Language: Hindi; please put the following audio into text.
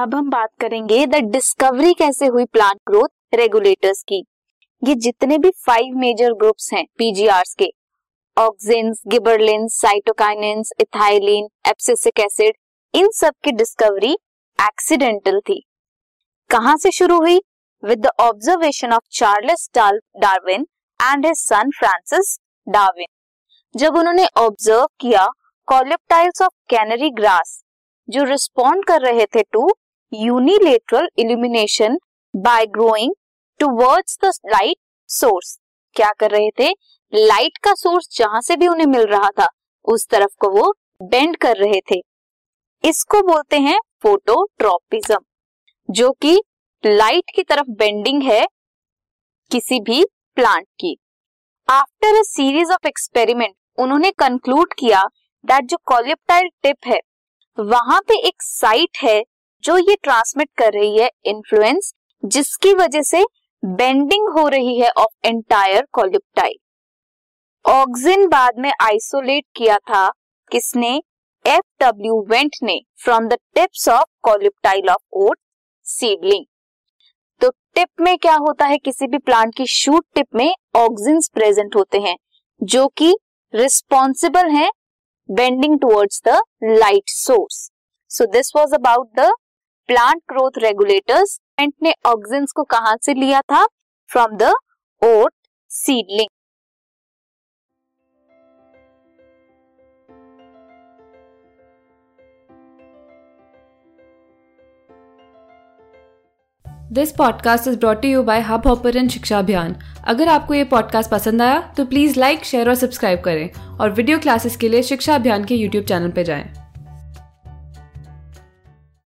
अब हम बात करेंगे द डिस्कवरी कैसे हुई प्लांट ग्रोथ रेगुलेटर्स की। ये जितने भी फाइव मेजर ग्रुप्स हैं पीजीआरस के auxins gibberellins cytokinins ethylene abscisic acid इन सब की डिस्कवरी एक्सीडेंटल थी। कहाँ से शुरू हुई? With the observation of Charles Darwin and his son Francis Darwin जब उन्होंने ऑब्ज़र्व किया कॉलिप्टाइल्स ऑफ़ कैनरी ग्रास जो रिस्पॉन्ड कर रहे थे to unilateral illumination by growing towards the light source क्या कर रहे थे? लाइट का सोर्स जहाँ से भी उन्हें मिल रहा था, उस तरफ़ को वो बेंड कर रहे थे। इसको बोलते हैं फोटोट्रोपिज्म जो कि लाइट की तरफ़ बेंडिंग है किसी भी प्लांट की। After a series of experiment उन्होंने कंक्लूड किया दैट जो कॉलिप्टाइल टिप है, वहाँ पे एक साइट है जो ये ट्रांसमिट कर रही है इन्फ्लुएंस जिसकी वजह से बेंडिंग हो रही है ऑफ़ एंटायर कॉलिप्टाइल ऑक्सिन बाद में आइसोलेट किया था किसने? एफ़ डब्ल्यू वेंट ने from the tips of coleoptile of oat seedling तो टिप में क्या होता है? किसी भी प्लांट की शूट टिप में ऑक्सिन प्रेजेंट होते हैं, जो कि रिस्पॉन्सिबल हैं bending towards the light source so this was about the plant growth regulators plant ने ऑक्सिन्स को कहाँ से लिया था from the oat seedling this podcast is brought you by Hubhopper शिक्षा अभियान अगर आपको ये पॉडकास्ट पसंद आया तो प्लीज़ लाइक शेयर और सब्सक्राइब करें और वीडियो क्लासेस के लिए शिक्षा अभियान के यूट्यूब चैनल पर जाएँ।